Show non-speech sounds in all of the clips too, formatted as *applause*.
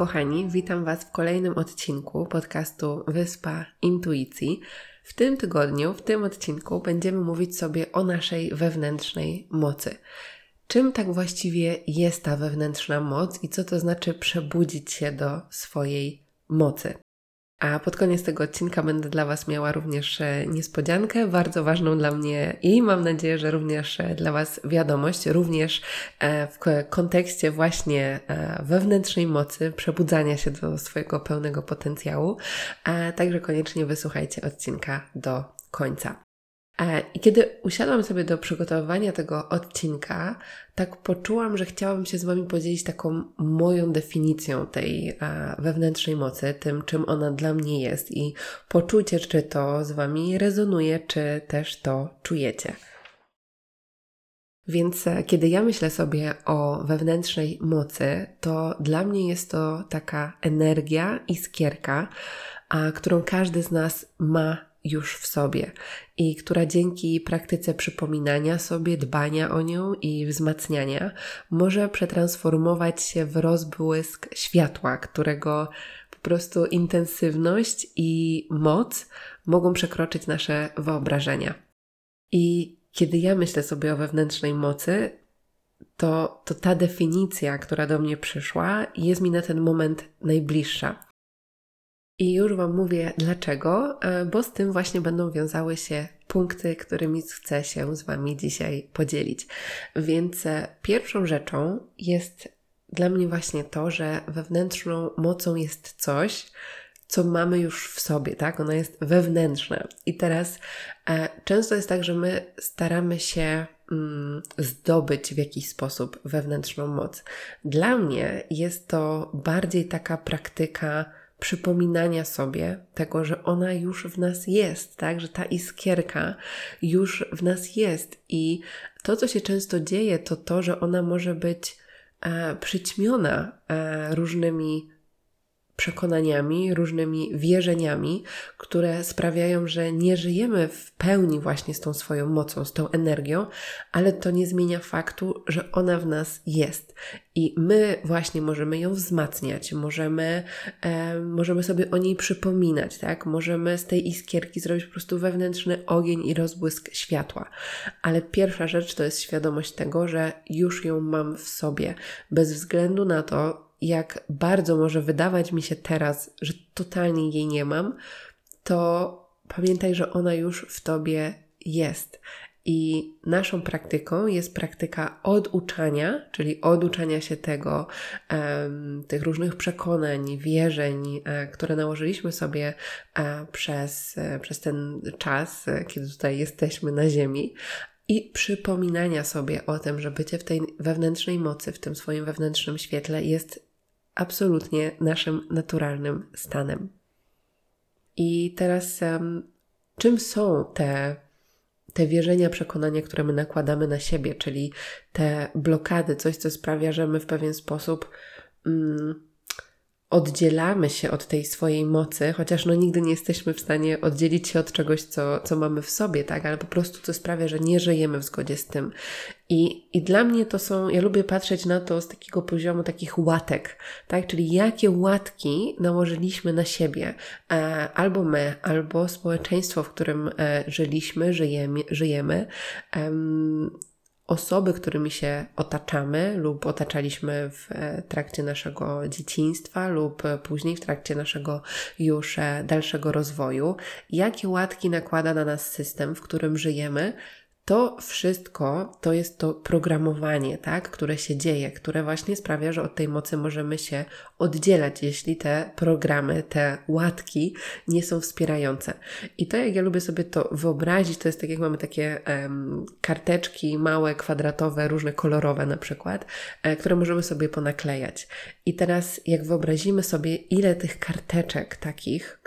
Kochani, witam Was w kolejnym odcinku podcastu Wyspa Intuicji. W tym tygodniu, w tym odcinku będziemy mówić sobie o naszej wewnętrznej mocy. Czym tak właściwie jest ta wewnętrzna moc i co to znaczy przebudzić się do swojej mocy? A pod koniec tego odcinka będę dla Was miała również e, niespodziankę, bardzo ważną dla mnie i mam nadzieję, że również e, dla Was wiadomość, również e, w kontekście właśnie wewnętrznej mocy, przebudzania się do swojego pełnego potencjału. Także koniecznie wysłuchajcie odcinka do końca. E, I kiedy usiadłam sobie do przygotowywania tego odcinka, tak poczułam, że chciałabym się z Wami podzielić taką moją definicją tej e, wewnętrznej mocy, tym czym ona dla mnie jest i poczujcie, czy to z Wami rezonuje, czy też to czujecie. Więc e, kiedy ja myślę sobie o wewnętrznej mocy, to dla mnie jest to taka energia, iskierka, a którą każdy z nas ma już w sobie i która dzięki praktyce przypominania sobie, dbania o nią i wzmacniania może przetransformować się w rozbłysk światła, którego po prostu intensywność i moc mogą przekroczyć nasze wyobrażenia. I kiedy ja myślę sobie o wewnętrznej mocy, to, to ta definicja, która do mnie przyszła, jest mi na ten moment najbliższa. I już Wam mówię dlaczego, e, bo z tym właśnie będą wiązały się punkty, którymi chcę się z Wami dzisiaj podzielić. Więc e, pierwszą rzeczą jest dla mnie właśnie to, że wewnętrzną mocą jest coś, co mamy już w sobie, tak? Ona jest wewnętrzna. I teraz e, często jest tak, że my staramy się mm, zdobyć w jakiś sposób wewnętrzną moc. Dla mnie jest to bardziej taka praktyka przypominania sobie tego, że ona już w nas jest, tak? Że ta iskierka już w nas jest. I to, co się często dzieje, to to, że ona może być e, przyćmiona e, różnymi przekonaniami, różnymi wierzeniami, które sprawiają, że nie żyjemy w pełni właśnie z tą swoją mocą, z tą energią, ale to nie zmienia faktu, że ona w nas jest. I my właśnie możemy ją wzmacniać, możemy, e, możemy sobie o niej przypominać, tak? Możemy z tej iskierki zrobić po prostu wewnętrzny ogień i rozbłysk światła. Ale pierwsza rzecz to jest świadomość tego, że już ją mam w sobie, bez względu na to, jak bardzo może wydawać mi się teraz, że totalnie jej nie mam, to pamiętaj, że ona już w tobie jest. I naszą praktyką jest praktyka oduczania, czyli oduczania się tego, tych różnych przekonań, wierzeń, e, które nałożyliśmy sobie e, przez, e, przez ten czas, kiedy tutaj jesteśmy na Ziemi, i przypominania sobie o tym, że bycie w tej wewnętrznej mocy, w tym swoim wewnętrznym świetle jest absolutnie naszym naturalnym stanem. I teraz, um, czym są te, te wierzenia, przekonania, które my nakładamy na siebie, czyli te blokady, coś, co sprawia, że my w pewien sposób. Um, oddzielamy się od tej swojej mocy, chociaż no nigdy nie jesteśmy w stanie oddzielić się od czegoś, co, co mamy w sobie, tak? Ale po prostu to sprawia, że nie żyjemy w zgodzie z tym. I, I dla mnie to są, ja lubię patrzeć na to z takiego poziomu takich łatek, tak? Czyli jakie łatki nałożyliśmy na siebie, e, albo my, albo społeczeństwo, w którym e, żyliśmy, żyjemy, żyjemy osoby, którymi się otaczamy lub otaczaliśmy w e, trakcie naszego dzieciństwa lub później w trakcie naszego już e, dalszego rozwoju, jakie łatki nakłada na nas system, w którym żyjemy, to wszystko to jest to programowanie, tak, które się dzieje, które właśnie sprawia, że od tej mocy możemy się oddzielać, jeśli te programy, te łatki nie są wspierające. I to, jak ja lubię sobie to wyobrazić, to jest tak, jak mamy takie um, karteczki małe, kwadratowe, różne kolorowe na przykład, e, które możemy sobie ponaklejać. I teraz, jak wyobrazimy sobie, ile tych karteczek takich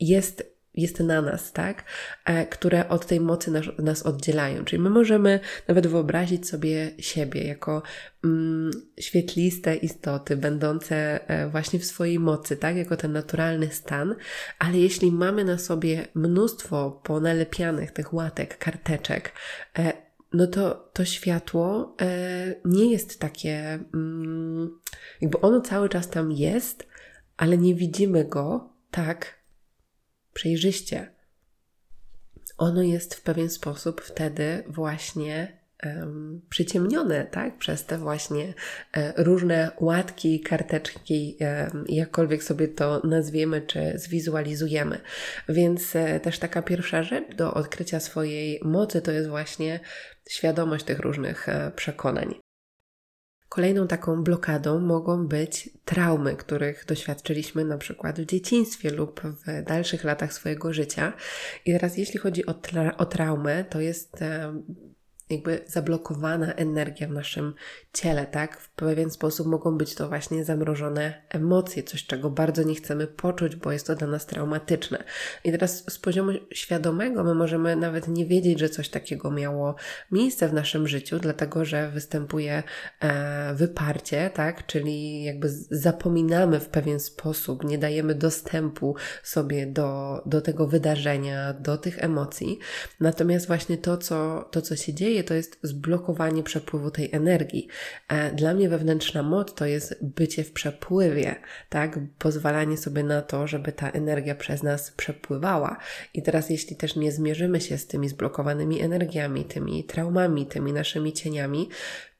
jest jest na nas, tak? E, które od tej mocy nas, nas oddzielają. Czyli my możemy nawet wyobrazić sobie siebie jako mm, świetliste istoty, będące e, właśnie w swojej mocy, tak? Jako ten naturalny stan, ale jeśli mamy na sobie mnóstwo ponalepianych tych łatek, karteczek, e, no to to światło nie jest takie, mm, jakby ono cały czas tam jest, ale nie widzimy go tak przejrzyście. Ono jest w pewien sposób wtedy właśnie um, przyciemnione, tak? Przez te właśnie e, różne łatki, karteczki, jakkolwiek sobie to nazwiemy czy zwizualizujemy. Więc e, też taka pierwsza rzecz do odkrycia swojej mocy to jest właśnie świadomość tych różnych e, przekonań. Kolejną taką blokadą mogą być traumy, których doświadczyliśmy na przykład w dzieciństwie lub w dalszych latach swojego życia. I teraz, jeśli chodzi o, tra o traumę, to jest jakby zablokowana energia w naszym ciele, tak? W pewien sposób mogą być to właśnie zamrożone emocje, coś czego bardzo nie chcemy poczuć, bo jest to dla nas traumatyczne. I teraz z poziomu świadomego my możemy nawet nie wiedzieć, że coś takiego miało miejsce w naszym życiu, dlatego że występuje e, wyparcie, tak? Czyli jakby zapominamy w pewien sposób, nie dajemy dostępu sobie do, do tego wydarzenia, do tych emocji. Natomiast właśnie to, co, to, co się dzieje, to jest zblokowanie przepływu tej energii. E, dla mnie wewnętrzna moc to jest bycie w przepływie, tak? Pozwalanie sobie na to, żeby ta energia przez nas przepływała. I teraz, jeśli też nie zmierzymy się z tymi zblokowanymi energiami, tymi traumami, tymi naszymi cieniami,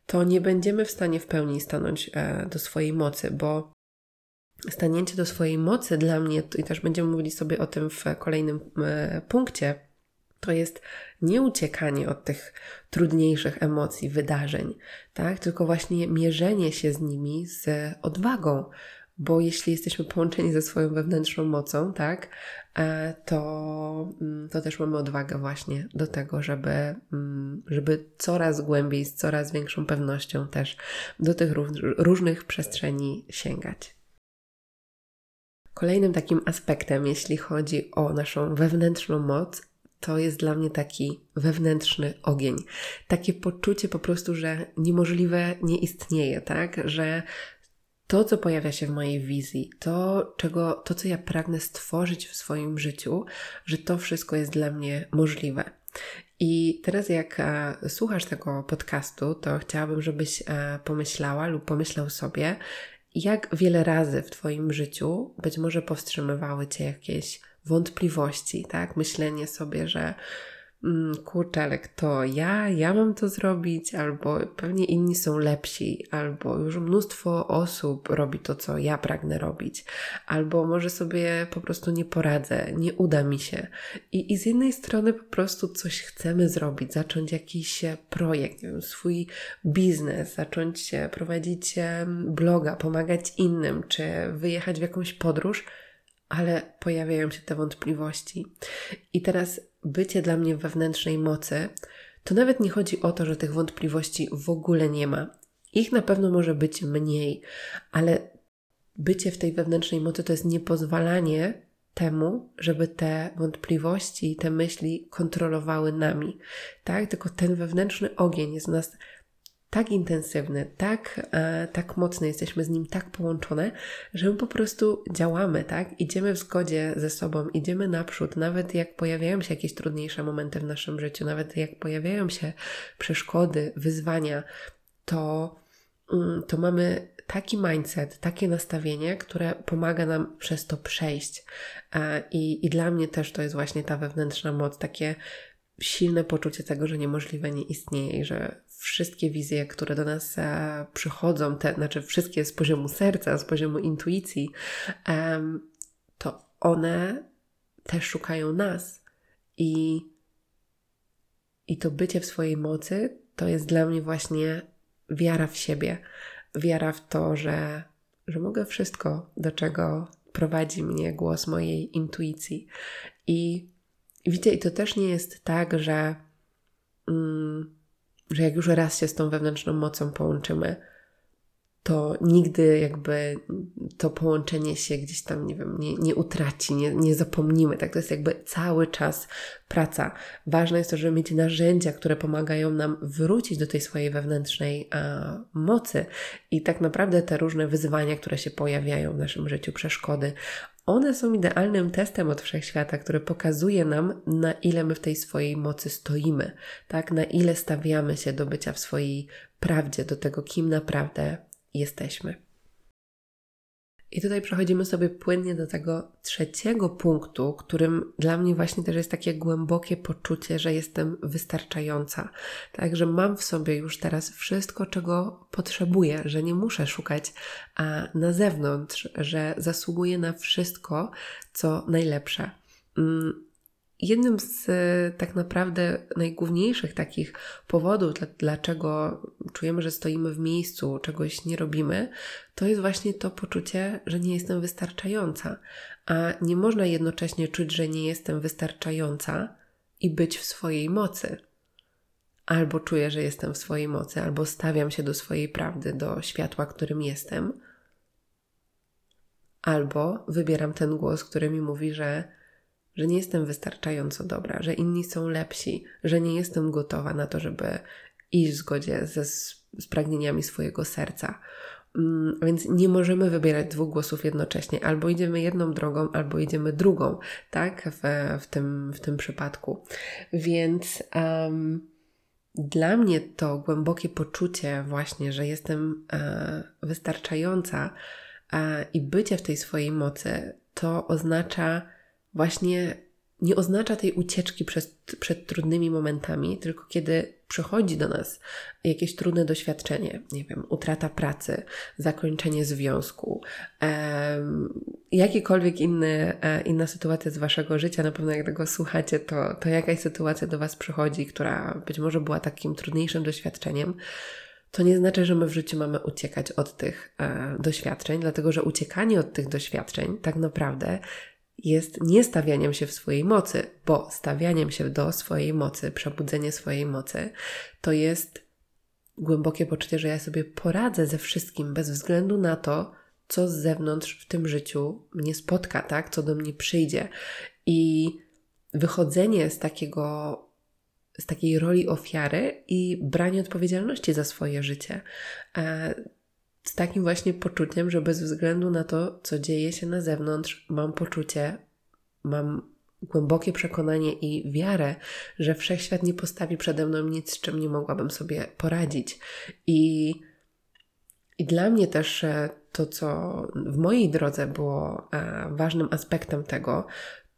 to nie będziemy w stanie w pełni stanąć e, do swojej mocy, bo stanięcie do swojej mocy dla mnie, i też będziemy mówili sobie o tym w kolejnym e, punkcie, to jest nie uciekanie od tych trudniejszych emocji, wydarzeń, tak? Tylko właśnie mierzenie się z nimi z odwagą, bo jeśli jesteśmy połączeni ze swoją wewnętrzną mocą, tak, e, to, mm, to też mamy odwagę właśnie do tego, żeby, mm, żeby coraz głębiej, z coraz większą pewnością też do tych różnych przestrzeni sięgać. Kolejnym takim aspektem, jeśli chodzi o naszą wewnętrzną moc, to jest dla mnie taki wewnętrzny ogień. Takie poczucie po prostu, że niemożliwe nie istnieje, tak? Że to, co pojawia się w mojej wizji, to, czego, to, co ja pragnę stworzyć w swoim życiu, że to wszystko jest dla mnie możliwe. I teraz, jak e, słuchasz tego podcastu, to chciałabym, żebyś e, pomyślała lub pomyślał sobie, jak wiele razy w Twoim życiu być może powstrzymywały Cię jakieś wątpliwości, tak? Myślenie sobie, że mm, kurczę, ale kto ja, ja mam to zrobić, albo pewnie inni są lepsi, albo już mnóstwo osób robi to, co ja pragnę robić, albo może sobie po prostu nie poradzę, nie uda mi się. I, i z jednej strony po prostu coś chcemy zrobić, zacząć jakiś projekt, wiem, swój biznes, zacząć prowadzić bloga, pomagać innym, czy wyjechać w jakąś podróż – ale pojawiają się te wątpliwości. I teraz bycie dla mnie wewnętrznej mocy, to nawet nie chodzi o to, że tych wątpliwości w ogóle nie ma. Ich na pewno może być mniej, ale bycie w tej wewnętrznej mocy to jest niepozwalanie temu, żeby te wątpliwości, te myśli kontrolowały nami. Tak? Tylko ten wewnętrzny ogień jest w nas tak intensywny, tak, e, tak mocny, jesteśmy z nim tak połączone, że my po prostu działamy, tak? Idziemy w zgodzie ze sobą, idziemy naprzód, nawet jak pojawiają się jakieś trudniejsze momenty w naszym życiu, nawet jak pojawiają się przeszkody, wyzwania, to, mm, to mamy taki mindset, takie nastawienie, które pomaga nam przez to przejść. E, I, I dla mnie też to jest właśnie ta wewnętrzna moc, takie silne poczucie tego, że niemożliwe nie istnieje i że wszystkie wizje, które do nas e, przychodzą, te, znaczy wszystkie z poziomu serca, z poziomu intuicji, to one też szukają nas. I, i to bycie w swojej mocy to jest dla mnie właśnie wiara w siebie. Wiara w to, że, że mogę wszystko, do czego prowadzi mnie głos mojej intuicji. I widzicie, i to też nie jest tak, że, mm, że jak już raz się z tą wewnętrzną mocą połączymy, to nigdy jakby to połączenie się gdzieś tam, nie wiem, nie, nie utraci, nie, nie zapomnimy. Tak, to jest jakby cały czas praca. Ważne jest to, żeby mieć narzędzia, które pomagają nam wrócić do tej swojej wewnętrznej a, mocy. I tak naprawdę te różne wyzwania, które się pojawiają w naszym życiu, przeszkody, one są idealnym testem od wszechświata, który pokazuje nam, na ile my w tej swojej mocy stoimy, tak? Na ile stawiamy się do bycia w swojej prawdzie, do tego, kim naprawdę jesteśmy. I tutaj przechodzimy sobie płynnie do tego trzeciego punktu, którym dla mnie właśnie też jest takie głębokie poczucie, że jestem wystarczająca. Tak, że mam w sobie już teraz wszystko, czego potrzebuję, że nie muszę szukać a na zewnątrz, że zasługuję na wszystko, co najlepsze. Mm, Jednym z e, tak naprawdę najgłówniejszych takich powodów, dlaczego czujemy, że stoimy w miejscu, czegoś nie robimy, to jest właśnie to poczucie, że nie jestem wystarczająca. A nie można jednocześnie czuć, że nie jestem wystarczająca i być w swojej mocy. Albo czuję, że jestem w swojej mocy, albo stawiam się do swojej prawdy, do światła, którym jestem, albo wybieram ten głos, który mi mówi, że że nie jestem wystarczająco dobra, że inni są lepsi, że nie jestem gotowa na to, żeby iść w zgodzie ze, z pragnieniami swojego serca. Mm, więc nie możemy wybierać dwóch głosów jednocześnie. Albo idziemy jedną drogą, albo idziemy drugą, tak? W, w, tym, w tym przypadku. Więc um, dla mnie to głębokie poczucie, właśnie, że jestem e, wystarczająca e, i bycie w tej swojej mocy, to oznacza właśnie nie oznacza tej ucieczki przed, przed trudnymi momentami, tylko kiedy przychodzi do nas jakieś trudne doświadczenie, nie wiem, utrata pracy, zakończenie związku, um, jakikolwiek inny, e, inna sytuacja z Waszego życia, na pewno jak tego słuchacie, to, to jakaś sytuacja do Was przychodzi, która być może była takim trudniejszym doświadczeniem, to nie znaczy, że my w życiu mamy uciekać od tych e, doświadczeń, dlatego że uciekanie od tych doświadczeń tak naprawdę jest nie stawianiem się w swojej mocy, bo stawianiem się do swojej mocy, przebudzenie swojej mocy, to jest głębokie poczucie, że ja sobie poradzę ze wszystkim bez względu na to, co z zewnątrz w tym życiu mnie spotka, tak? Co do mnie przyjdzie. I wychodzenie z takiego z takiej roli ofiary i branie odpowiedzialności za swoje życie. Z takim właśnie poczuciem, że bez względu na to, co dzieje się na zewnątrz, mam poczucie, mam głębokie przekonanie i wiarę, że wszechświat nie postawi przede mną nic, z czym nie mogłabym sobie poradzić. I, i dla mnie też e, to, co w mojej drodze było e, ważnym aspektem tego,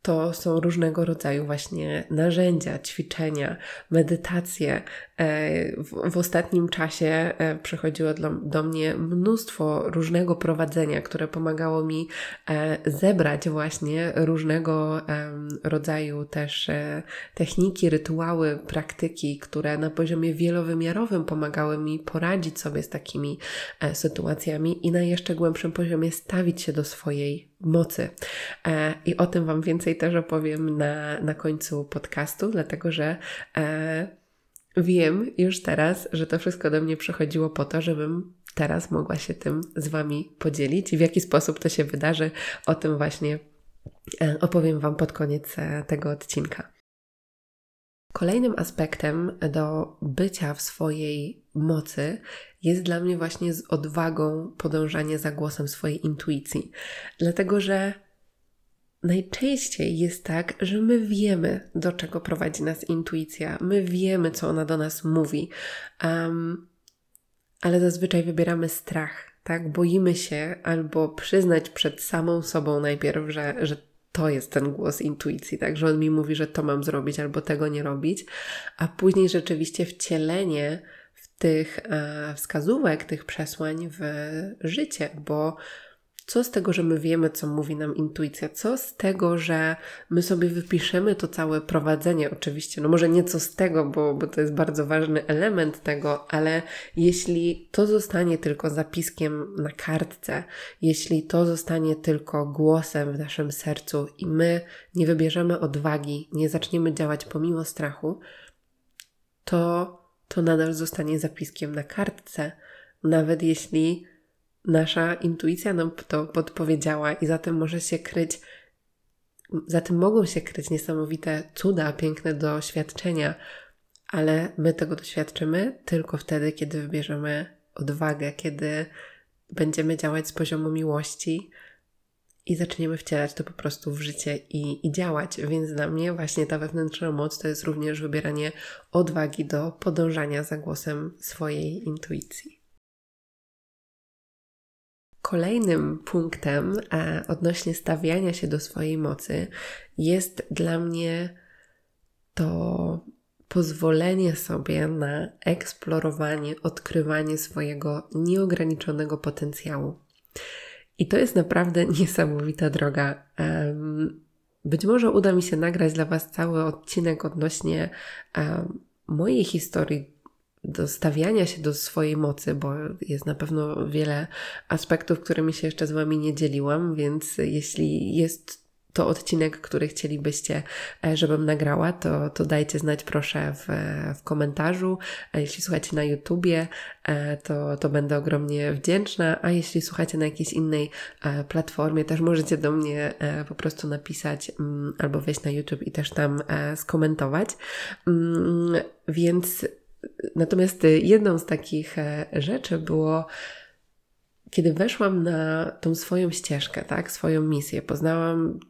to są różnego rodzaju właśnie narzędzia, ćwiczenia, medytacje. E, w, w ostatnim czasie e, przychodziło do, do, mnie mnóstwo różnego prowadzenia, które pomagało mi e, zebrać właśnie różnego rodzaju też techniki, rytuały, praktyki, które na poziomie wielowymiarowym pomagały mi poradzić sobie z takimi sytuacjami i na jeszcze głębszym poziomie stawić się do swojej mocy. I o tym Wam więcej też opowiem na, na końcu podcastu, dlatego że wiem już teraz, że to wszystko do mnie przychodziło po to, żebym teraz mogła się tym z Wami podzielić i w jaki sposób to się wydarzy, o tym właśnie e, opowiem Wam pod koniec tego odcinka. Kolejnym aspektem do bycia w swojej mocy jest dla mnie właśnie z odwagą podążanie za głosem swojej intuicji. Dlatego, że najczęściej jest tak, że my wiemy, do czego prowadzi nas intuicja, my wiemy, co ona do nas mówi, um, ale zazwyczaj wybieramy strach. Tak, boimy się albo przyznać przed samą sobą najpierw, że, że to jest ten głos intuicji, tak, że on mi mówi, że to mam zrobić albo tego nie robić, a później rzeczywiście wcielenie w tych e, wskazówek, tych przesłań w życie, bo co z tego, że my wiemy, co mówi nam intuicja? Co z tego, że my sobie wypiszemy to całe prowadzenie, oczywiście? No może nie co z tego, bo, bo to jest bardzo ważny element tego, ale jeśli to zostanie tylko zapiskiem na kartce, jeśli to zostanie tylko głosem w naszym sercu i my nie wybierzemy odwagi, nie zaczniemy działać pomimo strachu, to to nadal zostanie zapiskiem na kartce, nawet jeśli nasza intuicja nam to podpowiedziała i za tym może się kryć, za tym mogą się kryć niesamowite cuda, piękne doświadczenia, ale my tego doświadczymy tylko wtedy, kiedy wybierzemy odwagę, kiedy będziemy działać z poziomu miłości i zaczniemy wcielać to po prostu w życie i, i działać. Więc dla mnie właśnie ta wewnętrzna moc to jest również wybieranie odwagi do podążania za głosem swojej intuicji. Kolejnym punktem e, odnośnie stawiania się do swojej mocy jest dla mnie to pozwolenie sobie na eksplorowanie, odkrywanie swojego nieograniczonego potencjału. I to jest naprawdę *laughs* niesamowita droga. Być może uda mi się nagrać dla Was cały odcinek odnośnie mojej historii do stawiania się do swojej mocy, bo jest na pewno wiele aspektów, którymi się jeszcze z Wami nie dzieliłam, więc jeśli jest to odcinek, który chcielibyście, e, żebym nagrała, to, to dajcie znać proszę w, w komentarzu. A jeśli słuchacie na YouTubie, e, to, to będę ogromnie wdzięczna, a jeśli słuchacie na jakiejś innej e, platformie, też możecie do mnie po prostu napisać mm, albo wejść na YouTube i też tam skomentować. Mm, więc natomiast jedną z takich rzeczy było kiedy weszłam na tą swoją ścieżkę, tak, swoją misję, poznałam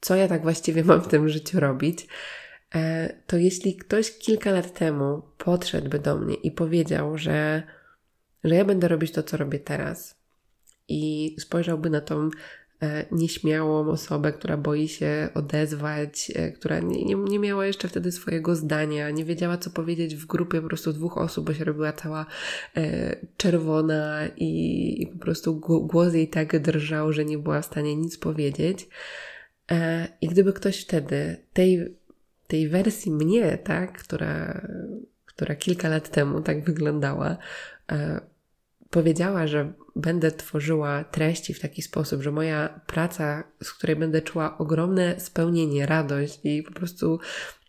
co ja tak właściwie mam w tym życiu robić, e, to jeśli ktoś kilka lat temu podszedłby do mnie i powiedział, że, że ja będę robić to, co robię teraz, i spojrzałby na tą e, nieśmiałą osobę, która boi się odezwać, e, która nie, nie, nie, miała jeszcze wtedy swojego zdania, nie wiedziała, co powiedzieć w grupie po prostu dwóch osób, bo się robiła cała e, czerwona i, i, po prostu głos jej tak drżał, że nie była w stanie nic powiedzieć. E, I gdyby ktoś wtedy tej, tej wersji mnie, tak, która, która kilka lat temu tak wyglądała, e, powiedziała, że będę tworzyła treści w taki sposób, że moja praca, z której będę czuła ogromne spełnienie, radość i po prostu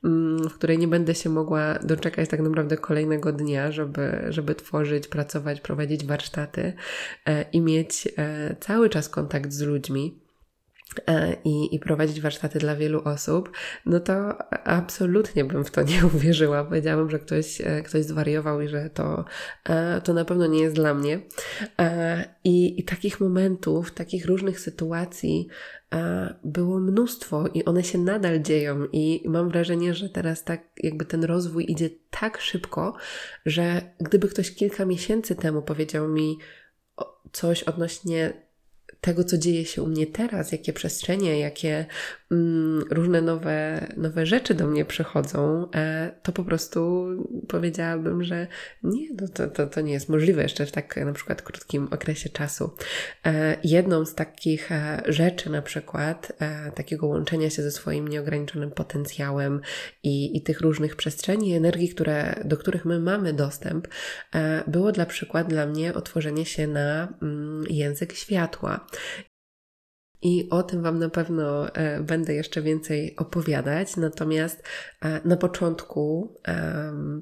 mm, w której nie będę się mogła doczekać tak naprawdę kolejnego dnia, żeby, żeby tworzyć, pracować, prowadzić warsztaty e, i mieć cały czas kontakt z ludźmi, E, i, i prowadzić warsztaty dla wielu osób, no to absolutnie bym w to nie *laughs* uwierzyła. Powiedziałabym, że ktoś, e, ktoś zwariował i że to, e, to na pewno nie jest dla mnie. I, I takich momentów, takich różnych sytuacji było mnóstwo i one się nadal dzieją i mam wrażenie, że teraz tak jakby ten rozwój idzie tak szybko, że gdyby ktoś kilka miesięcy temu powiedział mi coś odnośnie tego, co dzieje się u mnie teraz, jakie przestrzenie, jakie różne nowe, nowe rzeczy do mnie przychodzą, e, to po prostu powiedziałabym, że nie, no to, to, to nie jest możliwe jeszcze w tak na przykład krótkim okresie czasu. E, jedną z takich e, rzeczy, na przykład takiego łączenia się ze swoim nieograniczonym potencjałem i, i tych różnych przestrzeni energii, które, do których my mamy dostęp, było dla przykład dla mnie otworzenie się na mm, język światła. I o tym Wam na pewno e, będę jeszcze więcej opowiadać. Natomiast e, na początku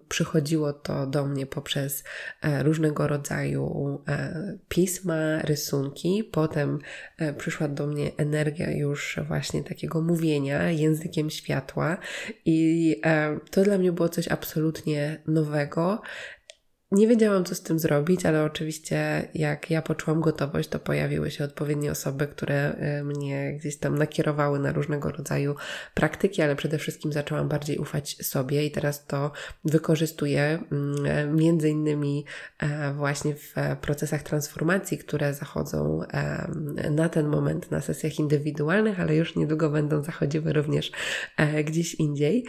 przychodziło to do mnie poprzez e, różnego rodzaju pisma, rysunki. Potem przyszła do mnie energia już właśnie takiego mówienia językiem światła. I to dla mnie było coś absolutnie nowego. Nie wiedziałam, co z tym zrobić, ale oczywiście, jak ja poczułam gotowość, to pojawiły się odpowiednie osoby, które e, mnie gdzieś tam nakierowały na różnego rodzaju praktyki, ale przede wszystkim zaczęłam bardziej ufać sobie i teraz to wykorzystuję mm, e, między innymi e, właśnie w procesach transformacji, które zachodzą na ten moment na sesjach indywidualnych, ale już niedługo będą zachodziły również gdzieś indziej.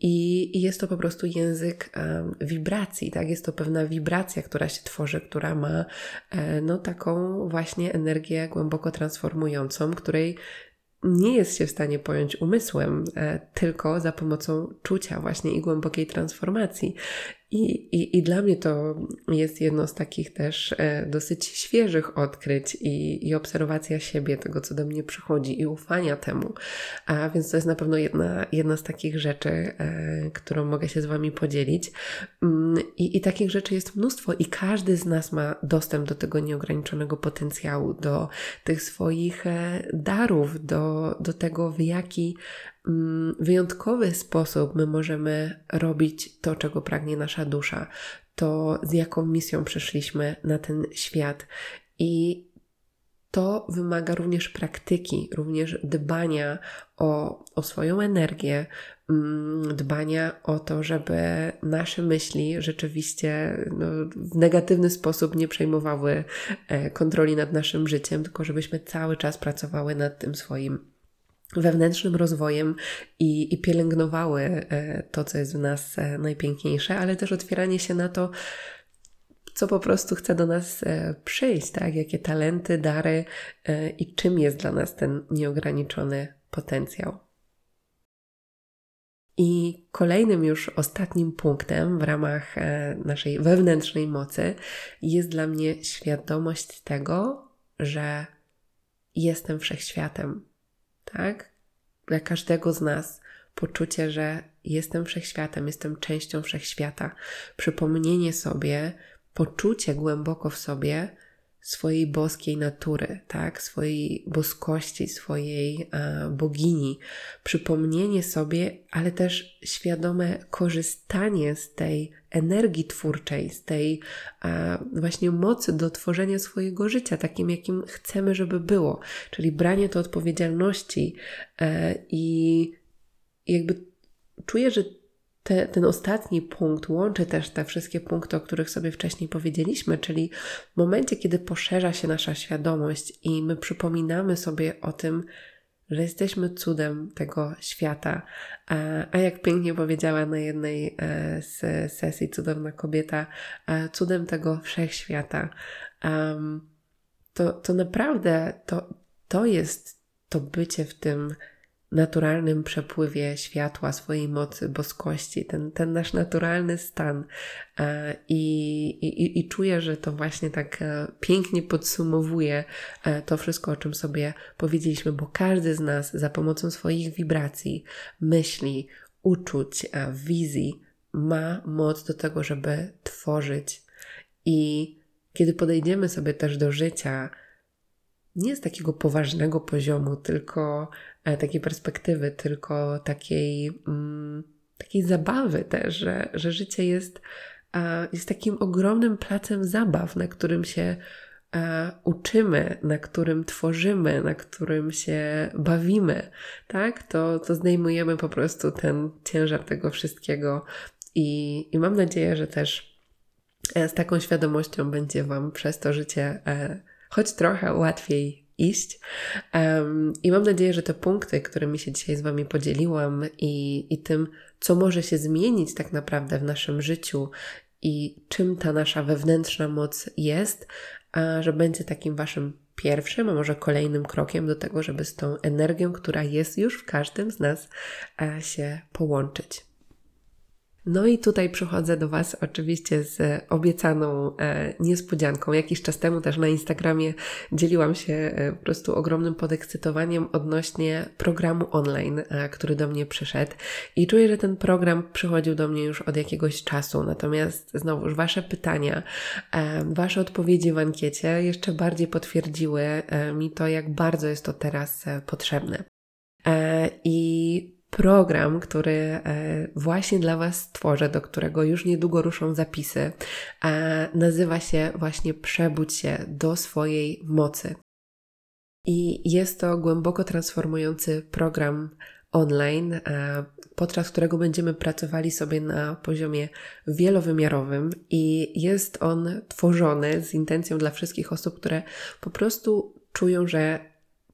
I jest to po prostu język wibracji tak? Jest to pewna wibracja, która się tworzy, która ma no, taką właśnie energię głęboko transformującą, której nie jest się w stanie pojąć umysłem, tylko za pomocą czucia właśnie i głębokiej transformacji. I, i, I dla mnie to jest jedno z takich też e, dosyć świeżych odkryć i, i obserwacja siebie, tego co do mnie przychodzi i ufania temu. A więc to jest na pewno jedna, jedna z takich rzeczy, e, którą mogę się z Wami podzielić. Mm, I, I takich rzeczy jest mnóstwo, i każdy z nas ma dostęp do tego nieograniczonego potencjału, do tych swoich e, darów, do, do tego, w jaki wyjątkowy sposób my możemy robić to, czego pragnie nasza dusza, to z jaką misją przyszliśmy na ten świat. I to wymaga również praktyki, również dbania o, o swoją energię, mm, dbania o to, żeby nasze myśli rzeczywiście no, w negatywny sposób nie przejmowały e, kontroli nad naszym życiem, tylko żebyśmy cały czas pracowały nad tym swoim wewnętrznym rozwojem i, i pielęgnowały e, to, co jest w nas e, najpiękniejsze, ale też otwieranie się na to, co po prostu chce do nas e, przyjść, tak? Jakie talenty, dary i czym jest dla nas ten nieograniczony potencjał. I kolejnym już ostatnim punktem w ramach naszej wewnętrznej mocy jest dla mnie świadomość tego, że jestem wszechświatem, tak? Dla każdego z nas poczucie, że jestem wszechświatem, jestem częścią wszechświata, przypomnienie sobie, poczucie głęboko w sobie swojej boskiej natury, tak, swojej boskości, swojej e, bogini, przypomnienie sobie, ale też świadome korzystanie z tej energii twórczej, z tej e, właśnie mocy do tworzenia swojego życia, takim jakim chcemy, żeby było, czyli branie to odpowiedzialności e, i jakby czuję, że te, ten ostatni punkt łączy też te wszystkie punkty, o których sobie wcześniej powiedzieliśmy, czyli w momencie, kiedy poszerza się nasza świadomość i my przypominamy sobie o tym, że jesteśmy cudem tego świata. A, a jak pięknie powiedziała na jednej e, z sesji cudowna kobieta, cudem tego wszechświata. Um, to, to naprawdę to, to jest to bycie w tym naturalnym przepływie światła, swojej mocy, boskości, ten, ten nasz naturalny stan. E, I, i, I czuję, że to właśnie tak e, pięknie podsumowuje e, to wszystko, o czym sobie powiedzieliśmy, bo każdy z nas za pomocą swoich wibracji, myśli, uczuć, wizji ma moc do tego, żeby tworzyć. I kiedy podejdziemy sobie też do życia, nie z takiego poważnego poziomu, tylko E, takiej perspektywy, tylko takiej, mm, takiej zabawy też, że, że życie jest, jest takim ogromnym placem zabaw, na którym się uczymy, na którym tworzymy, na którym się bawimy, tak? To, to zdejmujemy po prostu ten ciężar tego wszystkiego i, i mam nadzieję, że też e, z taką świadomością będzie Wam przez to życie e, choć trochę łatwiej iść. Um, I mam nadzieję, że te punkty, którymi się dzisiaj z Wami podzieliłam i, i tym, co może się zmienić tak naprawdę w naszym życiu i czym ta nasza wewnętrzna moc jest, a że będzie takim Waszym pierwszym, a może kolejnym krokiem do tego, żeby z tą energią, która jest już w każdym z nas, się połączyć. No i tutaj przychodzę do Was oczywiście z obiecaną e, niespodzianką. Jakiś czas temu też na Instagramie dzieliłam się e, po prostu ogromnym podekscytowaniem odnośnie programu online, e, który do mnie przyszedł. I czuję, że ten program przychodził do mnie już od jakiegoś czasu. Natomiast znowuż Wasze pytania, e, Wasze odpowiedzi w ankiecie jeszcze bardziej potwierdziły e, mi to, jak bardzo jest to teraz e, potrzebne. I program, który e, właśnie dla Was stworzę, do którego już niedługo ruszą zapisy, nazywa się właśnie Przebudź się do swojej mocy. I jest to głęboko transformujący program online, e, podczas którego będziemy pracowali sobie na poziomie wielowymiarowym i jest on tworzony z intencją dla wszystkich osób, które po prostu czują, że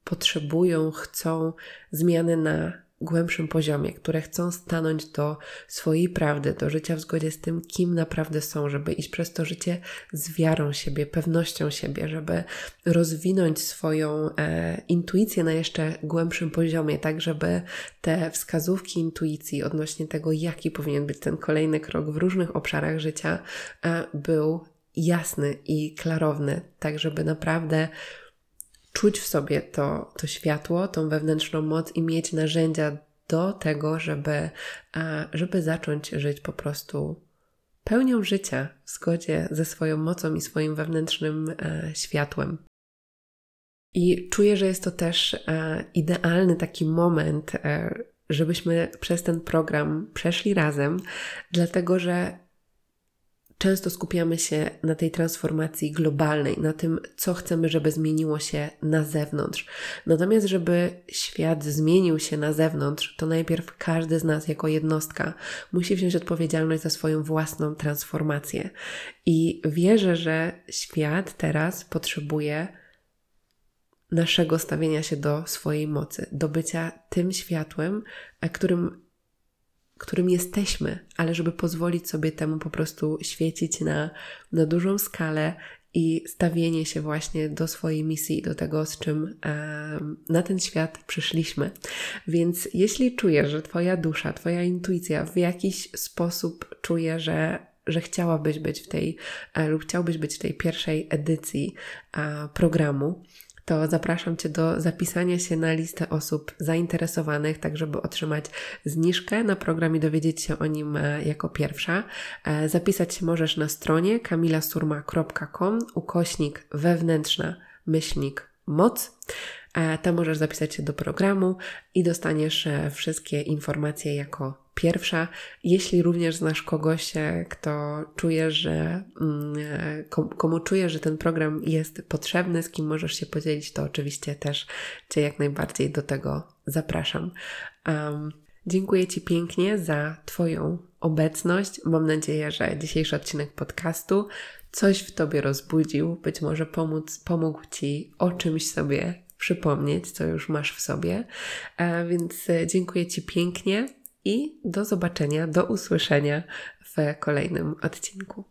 potrzebują, chcą zmiany na głębszym poziomie, które chcą stanąć do swojej prawdy, do życia w zgodzie z tym, kim naprawdę są, żeby iść przez to życie z wiarą siebie, pewnością siebie, żeby rozwinąć swoją e, intuicję na jeszcze głębszym poziomie, tak żeby te wskazówki intuicji odnośnie tego, jaki powinien być ten kolejny krok w różnych obszarach życia, e, był jasny i klarowny, tak żeby naprawdę czuć w sobie to, to światło, tą wewnętrzną moc i mieć narzędzia do tego, żeby, żeby zacząć żyć po prostu pełnią życia w zgodzie ze swoją mocą i swoim wewnętrznym e, światłem. I czuję, że jest to też e, idealny taki moment, e, żebyśmy przez ten program przeszli razem, dlatego że często skupiamy się na tej transformacji globalnej, na tym, co chcemy, żeby zmieniło się na zewnątrz. Natomiast, żeby świat zmienił się na zewnątrz, to najpierw każdy z nas, jako jednostka, musi wziąć odpowiedzialność za swoją własną transformację. I wierzę, że świat teraz potrzebuje naszego stawienia się do swojej mocy, do bycia tym światłem, którym którym jesteśmy, ale żeby pozwolić sobie temu po prostu świecić na, na dużą skalę i stawienie się właśnie do swojej misji, do tego, z czym e, na ten świat przyszliśmy. Więc jeśli czujesz, że Twoja dusza, Twoja intuicja w jakiś sposób czuje, że że chciałabyś być w tej, e, lub chciałbyś być w tej pierwszej edycji programu, to zapraszam Cię do zapisania się na listę osób zainteresowanych, tak żeby otrzymać zniżkę na program i dowiedzieć się o nim e, jako pierwsza. E, zapisać się możesz na stronie kamilasurma.com ukośnik wewnętrzna myślnik moc. E, tam możesz zapisać się do programu i dostaniesz wszystkie informacje jako pierwsza. Jeśli również znasz kogoś, e, kto czuje, że mm, e, komu czuje, że ten program jest potrzebny, z kim możesz się podzielić, to oczywiście też Cię jak najbardziej do tego zapraszam. Um, dziękuję Ci pięknie za Twoją obecność. Mam nadzieję, że dzisiejszy odcinek podcastu coś w Tobie rozbudził, być może pomóc, pomógł Ci o czymś sobie przypomnieć, co już masz w sobie. E, więc dziękuję Ci pięknie i do zobaczenia, do usłyszenia w kolejnym odcinku.